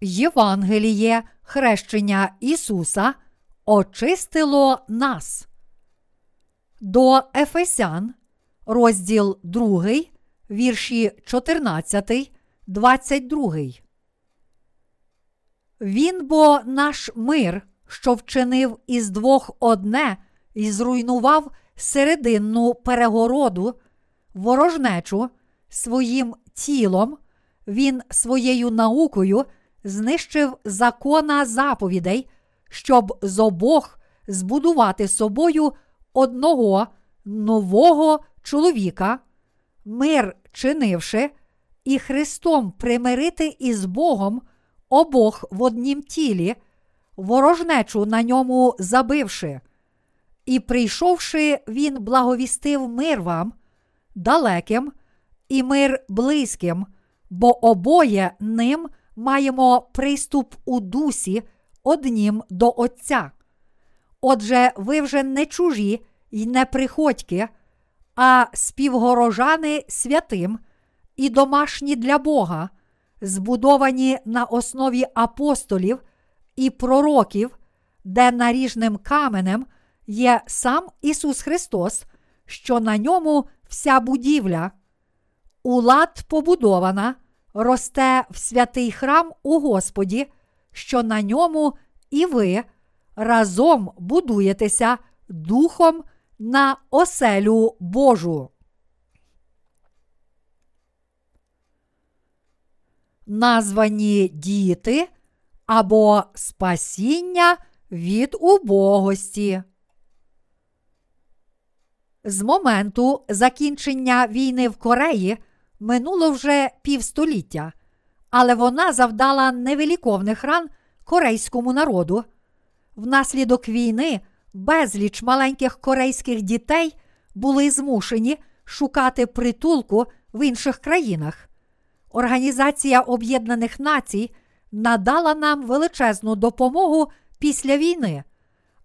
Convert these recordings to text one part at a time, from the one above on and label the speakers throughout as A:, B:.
A: Євангеліє хрещення Ісуса очистило нас. До Ефесян, розділ 2, вірші 14, 22. Він бо наш мир, що вчинив із двох одне і зруйнував серединну перегороду, ворожнечу своїм тілом, він своєю наукою знищив закона заповідей, щоб з обох збудувати собою одного нового чоловіка, мир чинивши, і Христом примирити із Богом обох в однім тілі, ворожнечу на ньому забивши. І, прийшовши, він благовістив мир вам, далеким і мир близьким, бо обоє ним маємо приступ у дусі однім до Отця. Отже, ви вже не чужі й не приходьки, а співгорожани святим і домашні для Бога, збудовані на основі апостолів і пророків, де наріжним каменем є сам Ісус Христос, що на ньому вся будівля, у лад побудована, росте в святий храм у Господі, що на ньому і ви разом будуєтеся Духом на оселю Божу. Названі діти або спасіння від убогості. З моменту закінчення війни в Кореї минуло вже півстоліття, але вона завдала невеликовних ран корейському народу. Внаслідок війни безліч маленьких корейських дітей були змушені шукати притулку в інших країнах. Організація Об'єднаних Націй надала нам величезну допомогу після війни.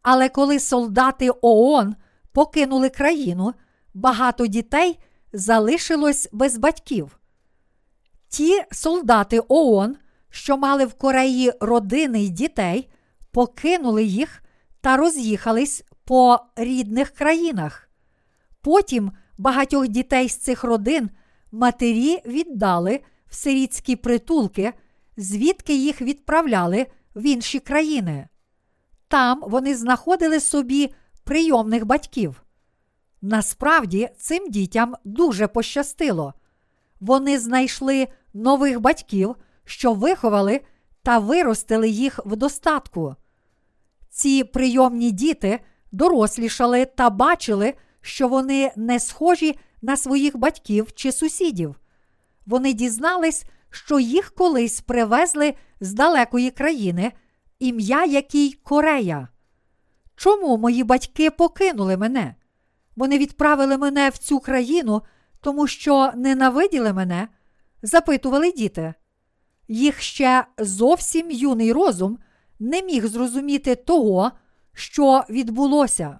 A: Але коли солдати ООН покинули країну, багато дітей залишилось без батьків. Ті солдати ООН, що мали в Кореї родини й дітей, покинули їх та роз'їхались по рідних країнах. Потім багатьох дітей з цих родин матері віддали в сирітські притулки, звідки їх відправляли в інші країни. Там вони знаходили собі прийомних батьків. Насправді цим дітям дуже пощастило. Вони знайшли нових батьків, що виховали та виростили їх в достатку. Ці прийомні діти дорослішали та бачили, що вони не схожі на своїх батьків чи сусідів. Вони дізнались, що їх колись привезли з далекої країни, ім'я якій Корея. Чому мої батьки покинули мене? Вони відправили мене в цю країну, тому що ненавиділи мене, запитували діти. Їх ще зовсім юний розум не міг зрозуміти того, що відбулося.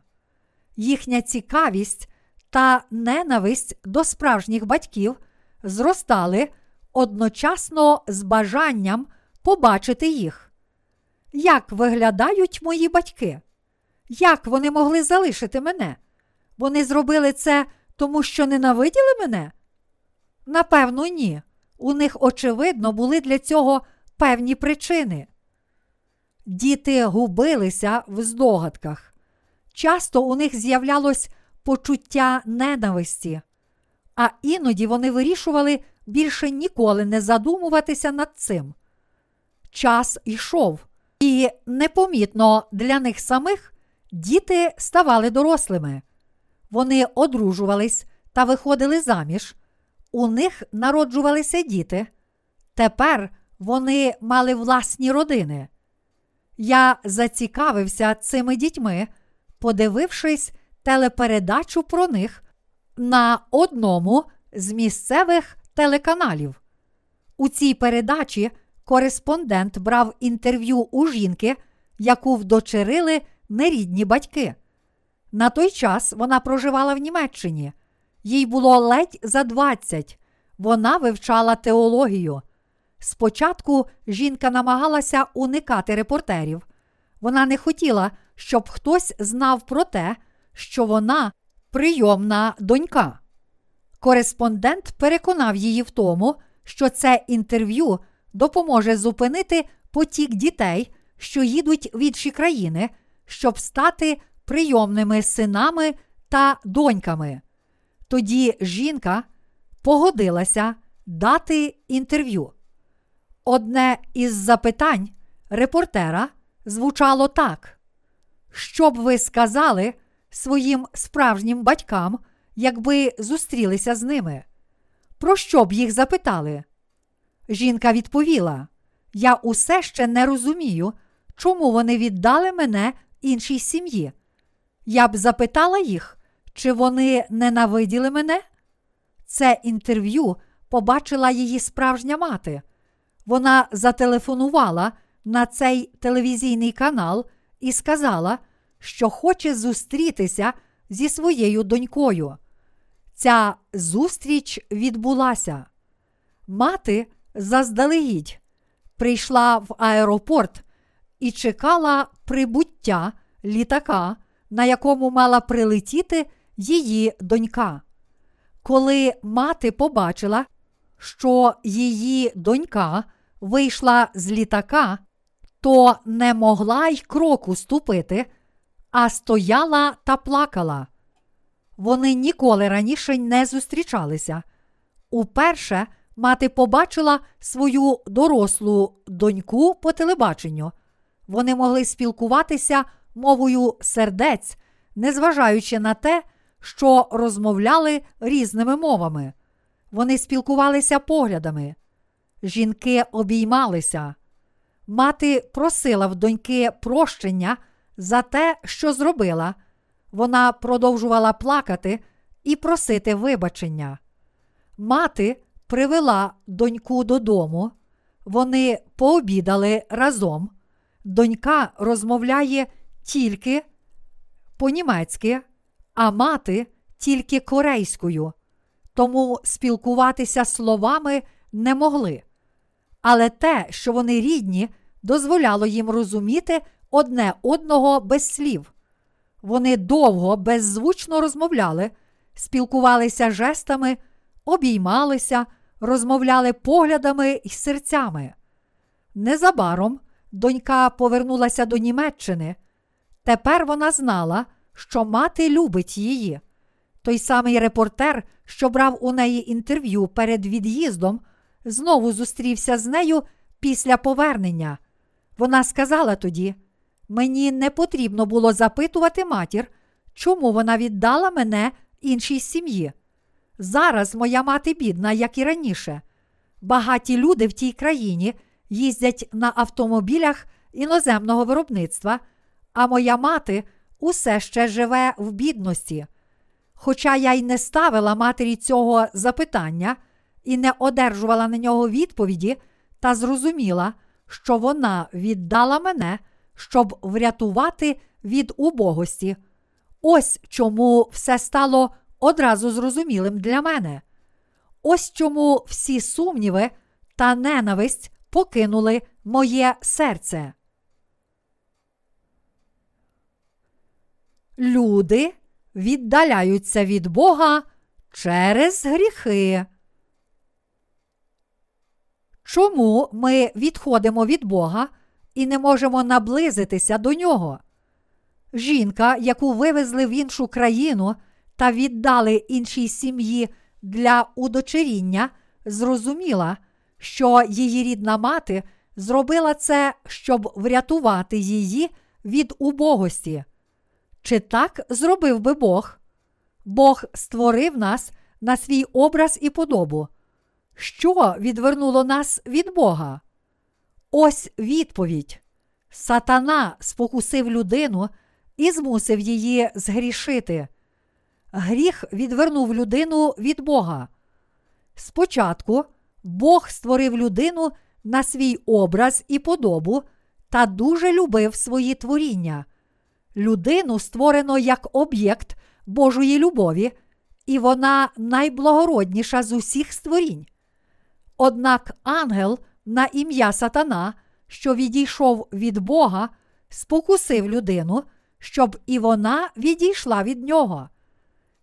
A: Їхня цікавість та ненависть до справжніх батьків зростали одночасно з бажанням побачити їх. Як виглядають мої батьки? Як вони могли залишити мене? Вони зробили це тому, що ненавиділи мене? Напевно, ні. У них, очевидно, були для цього певні причини. Діти губилися в здогадках. Часто у них з'являлось почуття ненависті, а іноді вони вирішували більше ніколи не задумуватися над цим. Час йшов, і непомітно для них самих діти ставали дорослими. Вони одружувались та виходили заміж. У них народжувалися діти. Тепер вони мали власні родини. Я зацікавився цими дітьми, подивившись телепередачу про них на одному з місцевих телеканалів. У цій передачі кореспондент брав інтерв'ю у жінки, яку вдочерили нерідні батьки. На той час вона проживала в Німеччині. Їй було ледь за 20. Вона вивчала теологію. Спочатку жінка намагалася уникати репортерів. Вона не хотіла, щоб хтось знав про те, що вона прийомна донька. Кореспондент переконав її в тому, що це інтерв'ю допоможе зупинити потік дітей, що їдуть в інші країни, щоб стати прийомними синами та доньками. Тоді жінка погодилася дати інтерв'ю. Одне із запитань репортера звучало так: Що б ви сказали своїм справжнім батькам, якби зустрілися з ними? Про що б їх запитали? Жінка відповіла: Я усе ще не розумію, чому вони віддали мене іншій сім'ї. Я б запитала їх, чи вони ненавиділи мене? Це інтерв'ю побачила її справжня мати. Вона зателефонувала на цей телевізійний канал і сказала, що хоче зустрітися зі своєю донькою. Ця зустріч відбулася. Мати заздалегідь прийшла в аеропорт і чекала прибуття літака, на якому мала прилетіти її донька. Коли мати побачила, що її донька вийшла з літака, то не могла й кроку ступити, а стояла та плакала. Вони ніколи раніше не зустрічалися. Уперше мати побачила свою дорослу доньку по телебаченню. Вони могли спілкуватися мовою сердець, незважаючи на те, що розмовляли різними мовами. Вони спілкувалися поглядами. Жінки обіймалися. Мати просила в доньки прощення за те, що зробила. Вона продовжувала плакати і просити вибачення. Мати привела доньку додому, вони пообідали разом. Донька розмовляє тільки по-німецьки, а мати тільки корейською, тому спілкуватися словами не могли. Але те, що вони рідні, дозволяло їм розуміти одне одного без слів. Вони довго, беззвучно розмовляли, спілкувалися жестами, обіймалися, розмовляли поглядами й серцями. Незабаром донька повернулася до Німеччини. Тепер вона знала, що мати любить її. Той самий репортер, що брав у неї інтерв'ю перед від'їздом, знову зустрівся з нею після повернення. Вона сказала тоді: Мені не потрібно було запитувати матір, чому вона віддала мене іншій сім'ї. Зараз моя мати бідна, як і раніше. Багаті люди в тій країні їздять на автомобілях іноземного виробництва, а моя мати усе ще живе в бідності. Хоча я й не ставила матері цього запитання і не одержувала на нього відповіді, та зрозуміла, що вона віддала мене, щоб врятувати від убогості. Ось чому все стало одразу зрозумілим для мене. Ось чому всі сумніви та ненависть покинули моє серце. Люди віддаляються від Бога через гріхи. Чому ми відходимо від Бога і не можемо наблизитися до нього? Жінка, яку вивезли в іншу країну та віддали іншій сім'ї для удочеріння, зрозуміла, що її рідна мати зробила це, щоб врятувати її від убогості. Чи так зробив би Бог? Бог створив нас на свій образ і подобу. Що відвернуло нас від Бога? Ось відповідь. Сатана спокусив людину і змусив її згрішити. Гріх відвернув людину від Бога. Спочатку Бог створив людину на свій образ і подобу та дуже любив свої творіння. Людину створено як об'єкт Божої любові, і вона найблагородніша з усіх створінь. Однак ангел на ім'я Сатана, що відійшов від Бога, спокусив людину, щоб і вона відійшла від нього.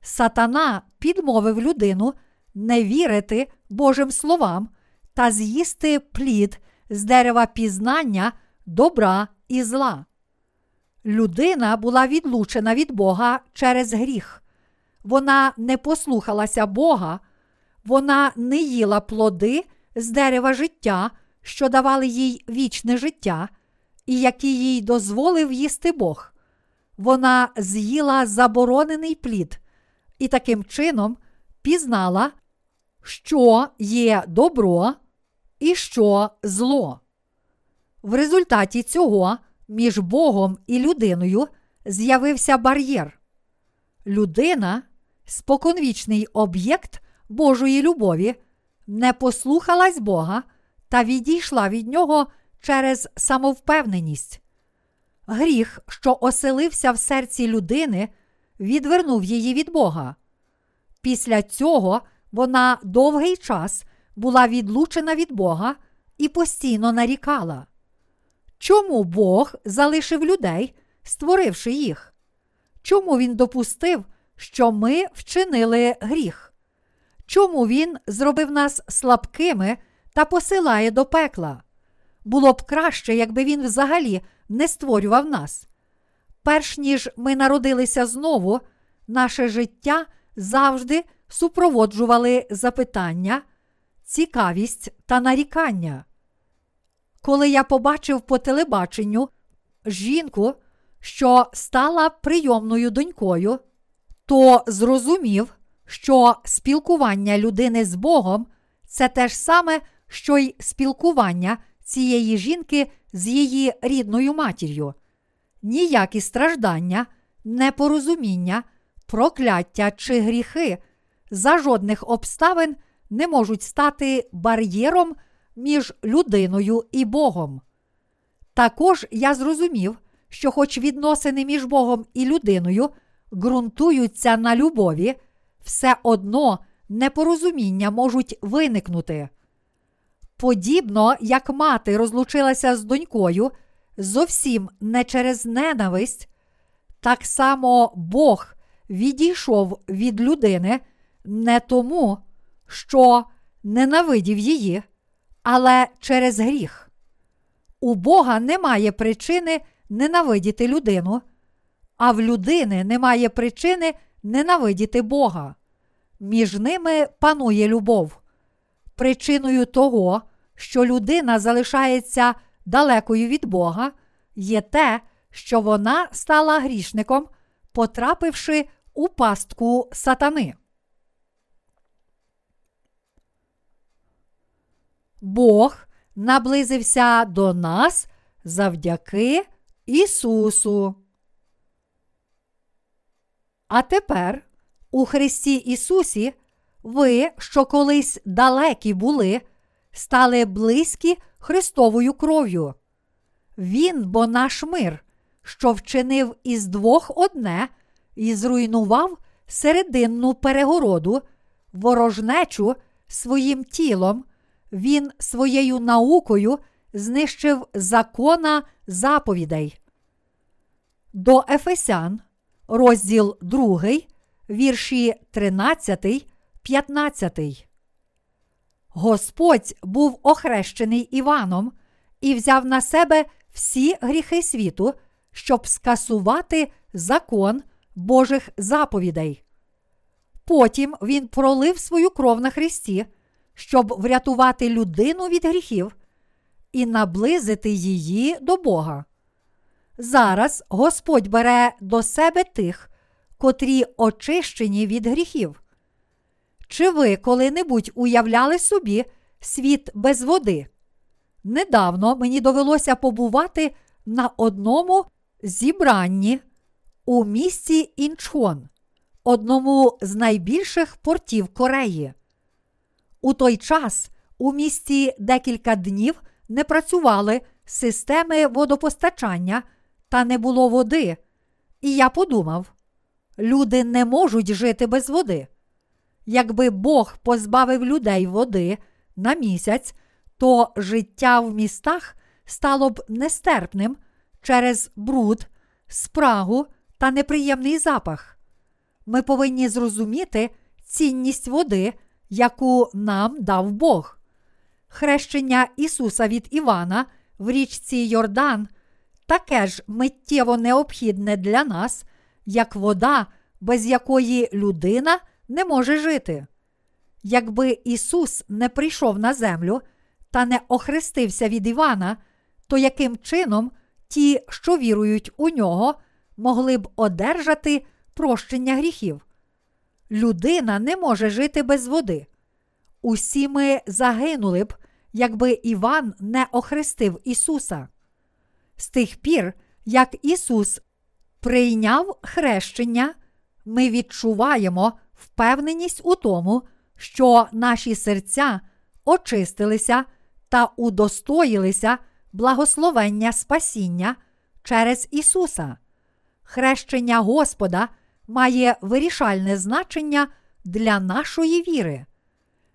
A: Сатана підмовив людину не вірити Божим словам та з'їсти плід з дерева пізнання добра і зла. Людина була відлучена від Бога через гріх. Вона не послухалася Бога, вона не їла плоди з дерева життя, що давали їй вічне життя, і які їй дозволив їсти Бог. Вона з'їла заборонений плід і таким чином пізнала, що є добро і що зло. В результаті цього між Богом і людиною з'явився бар'єр. Людина, споконвічний об'єкт Божої любові, не послухалась Бога та відійшла від нього через самовпевненість. Гріх, що оселився в серці людини, відвернув її від Бога. Після цього вона довгий час була відлучена від Бога і постійно нарікала. Чому Бог залишив людей, створивши їх? Чому Він допустив, що ми вчинили гріх? Чому Він зробив нас слабкими та посилає до пекла? Було б краще, якби він взагалі не створював нас. Перш ніж ми народилися знову, наше життя завжди супроводжували запитання, цікавість та нарікання. Коли я побачив по телебаченню жінку, що стала прийомною донькою, то зрозумів, що спілкування людини з Богом це те ж саме, що й спілкування цієї жінки з її рідною матір'ю. Ніякі страждання, непорозуміння, прокляття чи гріхи за жодних обставин не можуть стати бар'єром між людиною і Богом. Також я зрозумів, що, хоч відносини між Богом і людиною ґрунтуються на любові, все одно непорозуміння можуть виникнути. Подібно як мати розлучилася з донькою зовсім не через ненависть, так само Бог відійшов від людини не тому, що ненавидів її, але через гріх. У Бога немає причини ненавидіти людину, а в людини немає причини ненавидіти Бога. Між ними панує любов. Причиною того, що людина залишається далекою від Бога, є те, що вона стала грішником, потрапивши у пастку сатани. Бог наблизився до нас завдяки Ісусу. А тепер у Христі Ісусі ви, що колись далекі були, стали близькі Христовою кров'ю. Він, бо наш мир, що вчинив із двох одне і зруйнував серединну перегороду, ворожнечу своїм тілом, він своєю наукою знищив закона заповідей. До Ефесян, розділ 2, вірші 13, 15. Господь був охрещений Іваном і взяв на себе всі гріхи світу, щоб скасувати закон Божих заповідей. Потім він пролив свою кров на Христі, щоб врятувати людину від гріхів і наблизити її до Бога. Зараз Господь бере до себе тих, котрі очищені від гріхів. Чи ви коли-небудь уявляли собі світ без води? Недавно мені довелося побувати на одному зібранні у місті Інчхон, одному з найбільших портів Кореї. У той час у місті декілька днів не працювали системи водопостачання та не було води. І я подумав: люди не можуть жити без води. Якби Бог позбавив людей води на місяць, то життя в містах стало б нестерпним через бруд, спрагу та неприємний запах. Ми повинні зрозуміти цінність води, яку нам дав Бог. Хрещення Ісуса від Івана в річці Йордан таке ж миттєво необхідне для нас, як вода, без якої людина не може жити. Якби Ісус не прийшов на землю та не охрестився від Івана, то яким чином ті, що вірують у нього, могли б одержати прощення гріхів? Людина не може жити без води. Усі ми загинули б, якби Іван не охрестив Ісуса. З тих пір, як Ісус прийняв хрещення, ми відчуваємо впевненість у тому, що наші серця очистилися та удостоїлися благословення спасіння через Ісуса. Хрещення Господа має вирішальне значення для нашої віри.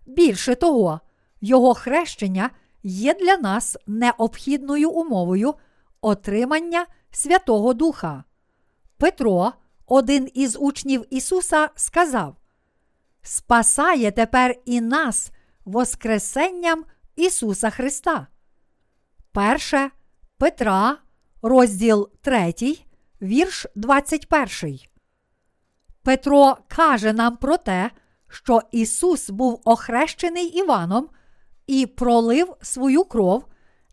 A: Більше того, Його хрещення є для нас необхідною умовою отримання Святого Духа. Петро, один із учнів Ісуса, сказав: Спасає тепер і нас Воскресенням Ісуса Христа. Перше Петра, розділ 3, вірш 21. Петро каже нам про те, що Ісус був охрещений Іваном і пролив свою кров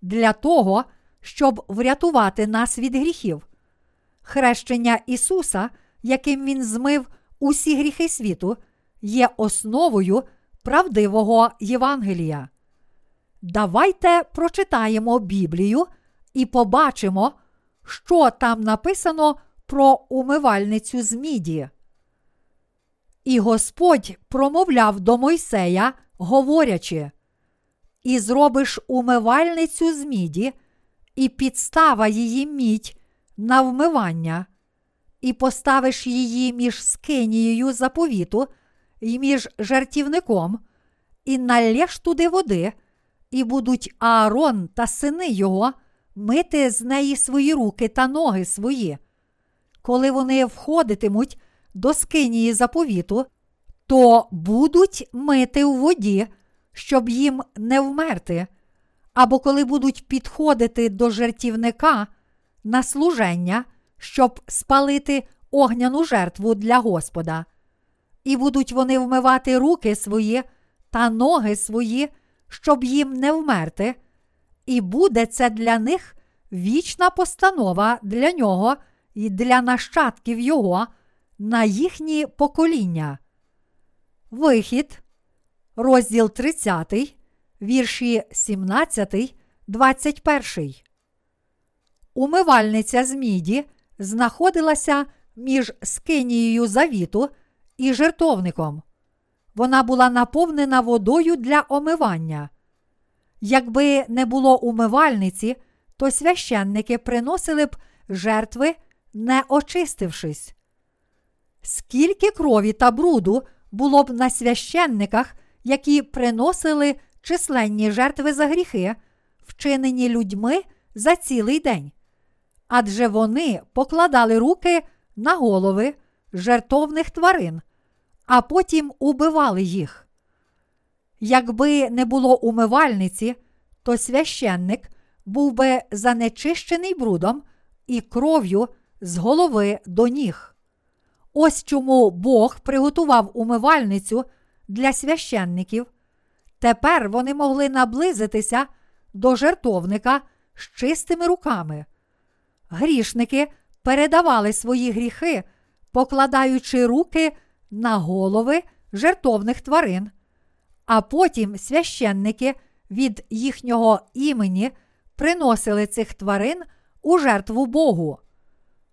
A: для того, щоб врятувати нас від гріхів. Хрещення Ісуса, яким Він змив усі гріхи світу, є основою правдивого Євангелія. Давайте прочитаємо Біблію і побачимо, що там написано про умивальницю з міді. І Господь промовляв до Мойсея, говорячи: І зробиш умивальницю з міді, і підстава її мідь на вмивання, і поставиш її між скинією заповіту і між жартівником, і налєш туди води, і будуть Аарон та сини його мити з неї свої руки та ноги свої. Коли вони входитимуть до скинії заповіту, то будуть мити у воді, щоб їм не вмерти, або коли будуть підходити до жертівника на служення, щоб спалити огняну жертву для Господа. І будуть вони вмивати руки свої та ноги свої, щоб їм не вмерти, і буде це для них вічна постанова для нього і для нащадків його на їхні покоління. Вихід, розділ 30, вірші 17, 21. Умивальниця з міді знаходилася між скинією завіту і жертовником. Вона була наповнена водою для омивання. Якби не було умивальниці, то священники приносили б жертви, не очистившись. Скільки крові та бруду було б на священниках, які приносили численні жертви за гріхи, вчинені людьми за цілий день. Адже вони покладали руки на голови жертовних тварин, а потім убивали їх. Якби не було умивальниці, то священник був би занечищений брудом і кров'ю з голови до ніг. Ось чому Бог приготував умивальницю для священників. Тепер вони могли наблизитися до жертовника з чистими руками. Грішники передавали свої гріхи, покладаючи руки на голови жертовних тварин, а потім священники від їхнього імені приносили цих тварин у жертву Богу.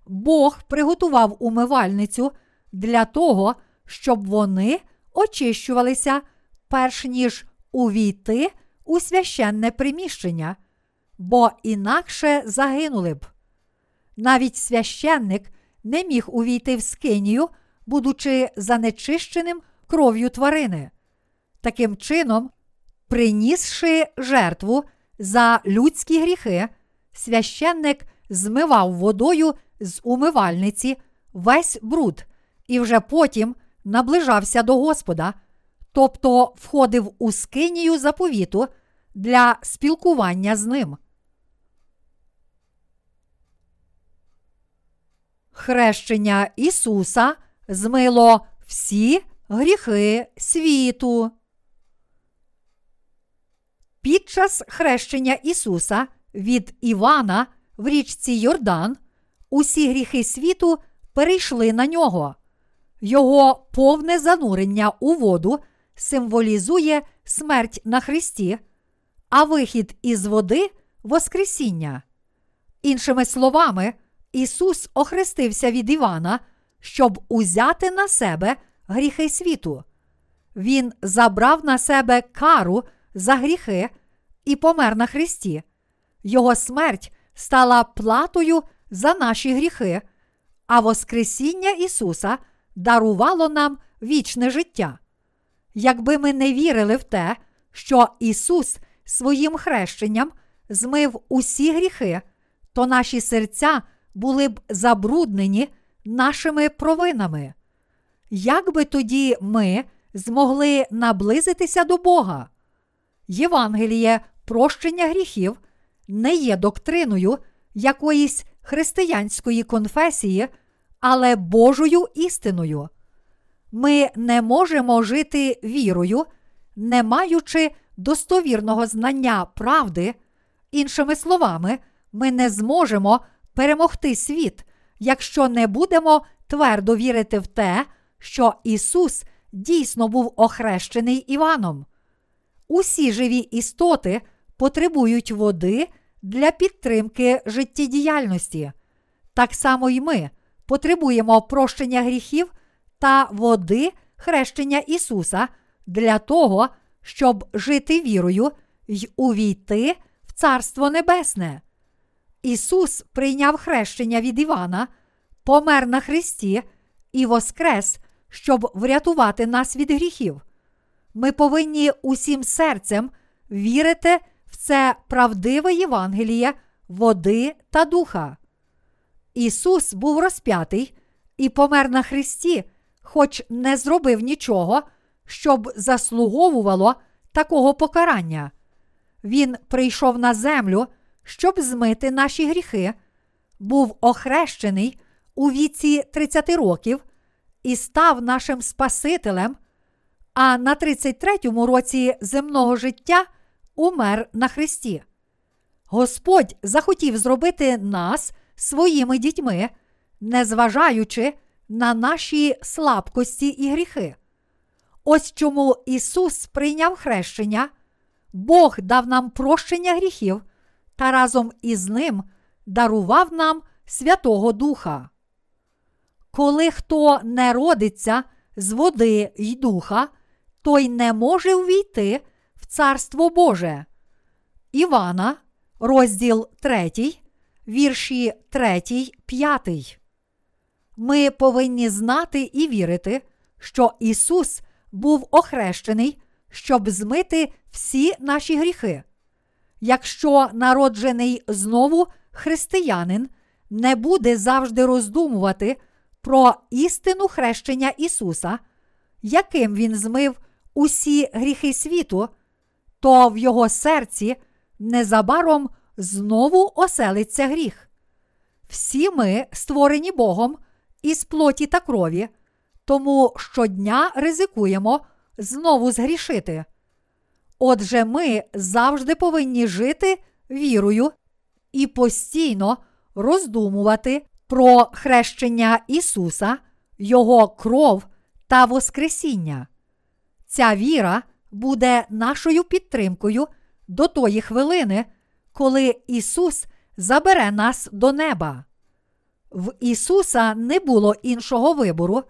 A: Бог приготував умивальницю для того, щоб вони очищувалися, перш ніж увійти у священне приміщення, бо інакше загинули б. Навіть священник не міг увійти в скинію, будучи занечищеним кров'ю тварини. Таким чином, принісши жертву за людські гріхи, священник змивав водою з умивальниці весь бруд і вже потім наближався до Господа, тобто входив у скинію заповіту для спілкування з ним. Хрещення Ісуса змило всі гріхи світу. Під час хрещення Ісуса від Івана в річці Йордан усі гріхи світу перейшли на нього. Його повне занурення у воду символізує смерть на Христі, а вихід із води Воскресіння. Іншими словами, Ісус охрестився від Івана, щоб узяти на себе гріхи світу. Він забрав на себе кару за гріхи і помер на Христі. Його смерть стала платою за наші гріхи, а Воскресіння Ісуса дарувало нам вічне життя. Якби ми не вірили в те, що Ісус своїм хрещенням змив усі гріхи, то наші серця були б забруднені нашими провинами. Як би тоді ми змогли наблизитися до Бога? Євангеліє прощення гріхів не є доктриною якоїсь християнської конфесії, але Божою істиною. Ми не можемо жити вірою, не маючи достовірного знання правди. Іншими словами, ми не зможемо перемогти світ, якщо не будемо твердо вірити в те, що Ісус дійсно був охрещений Іваном. Усі живі істоти потребують води для підтримки життєдіяльності. Так само й ми потребуємо прощення гріхів та води хрещення Ісуса для того, щоб жити вірою й увійти в Царство Небесне. Ісус прийняв хрещення від Івана, помер на Христі і воскрес, щоб врятувати нас від гріхів. Ми повинні усім серцем вірити це правдиве Євангеліє, води та духа. Ісус був розп'ятий і помер на Христі, хоч не зробив нічого, щоб заслуговувало такого покарання. Він прийшов на землю, щоб змити наші гріхи, був охрещений у віці 30 років і став нашим Спасителем, а на 33-му році земного життя умер на Христі. Господь захотів зробити нас своїми дітьми, незважаючи на наші слабкості і гріхи. Ось чому Ісус прийняв хрещення, Бог дав нам прощення гріхів та разом із Ним дарував нам Святого Духа. Коли хто не родиться з води й духа, той не може увійти Царство Боже. Івана, розділ 3, вірші 3, 5. Ми повинні знати і вірити, що Ісус був охрещений, щоб змити всі наші гріхи. Якщо народжений знову християнин не буде завжди роздумувати про істину хрещення Ісуса, яким Він змив усі гріхи світу, то в його серці незабаром знову оселиться гріх. Всі ми створені Богом із плоті та крові, тому щодня ризикуємо знову згрішити. Отже, ми завжди повинні жити вірою і постійно роздумувати про хрещення Ісуса, Його кров та Воскресіння. Ця віра буде нашою підтримкою до тої хвилини, коли Ісус забере нас до неба. В Ісуса не було іншого вибору.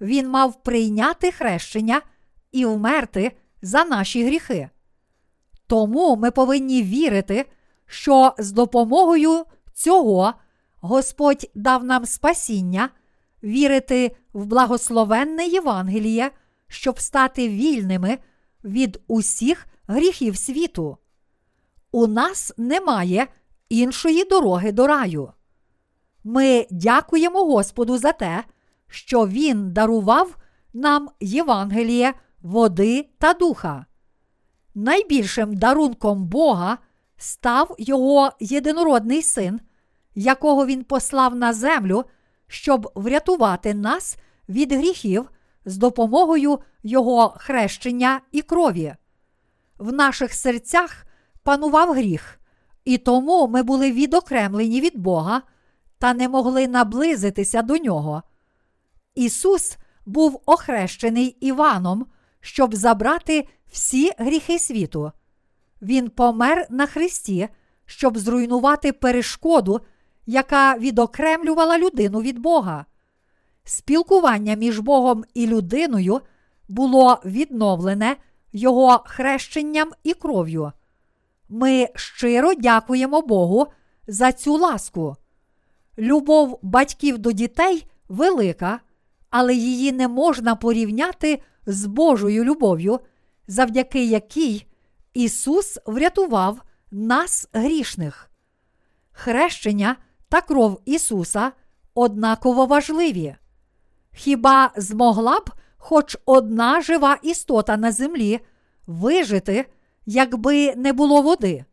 A: Він мав прийняти хрещення і вмерти за наші гріхи. Тому ми повинні вірити, що з допомогою цього Господь дав нам спасіння, вірити в благословенне Євангеліє, щоб стати вільними від усіх гріхів світу. У нас немає іншої дороги до раю. Ми дякуємо Господу за те, що Він дарував нам Євангеліє, води та духа. Найбільшим дарунком Бога став Його єдинородний син, якого Він послав на землю, щоб врятувати нас від гріхів з допомогою Його хрещення і крові. В наших серцях панував гріх, і тому ми були відокремлені від Бога та не могли наблизитися до нього. Ісус був охрещений Іваном, щоб забрати всі гріхи світу. Він помер на Христі, щоб зруйнувати перешкоду, яка відокремлювала людину від Бога. Спілкування між Богом і людиною було відновлене Його хрещенням і кров'ю. Ми щиро дякуємо Богу за цю ласку. Любов батьків до дітей велика, але її не можна порівняти з Божою любов'ю, завдяки якій Ісус врятував нас грішних. Хрещення та кров Ісуса однаково важливі. Хіба змогла б хоч одна жива істота на землі вижити, якби не було води?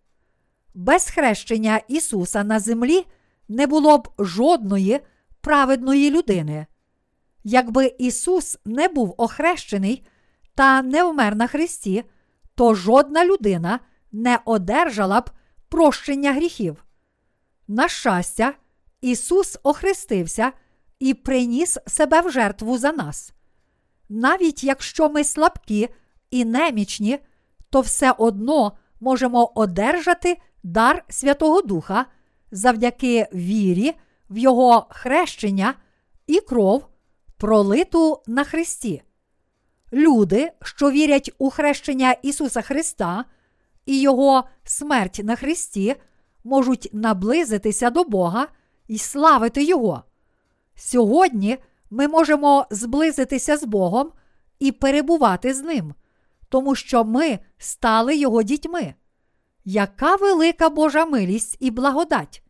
A: Без хрещення Ісуса на землі не було б жодної праведної людини. Якби Ісус не був охрещений та не вмер на Христі, то жодна людина не одержала б прощення гріхів. На щастя, Ісус охрестився і приніс себе в жертву за нас. Навіть якщо ми слабкі і немічні, то все одно можемо одержати дар Святого Духа завдяки вірі в Його хрещення і кров, пролиту на Христі. Люди, що вірять у хрещення Ісуса Христа і Його смерть на Христі, можуть наблизитися до Бога і славити Його. Сьогодні ми можемо зблизитися з Богом і перебувати з Ним, тому що ми стали Його дітьми. Яка велика Божа милість і благодать!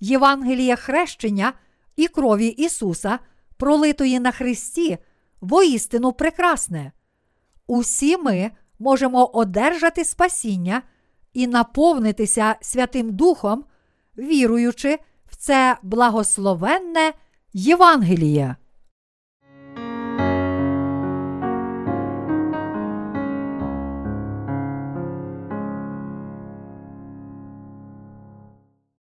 A: Євангеліє хрещення і крові Ісуса, пролитої на Христі, воістину прекрасне. Усі ми можемо одержати спасіння і наповнитися Святим Духом, віруючи в це благословенне Євангеліє.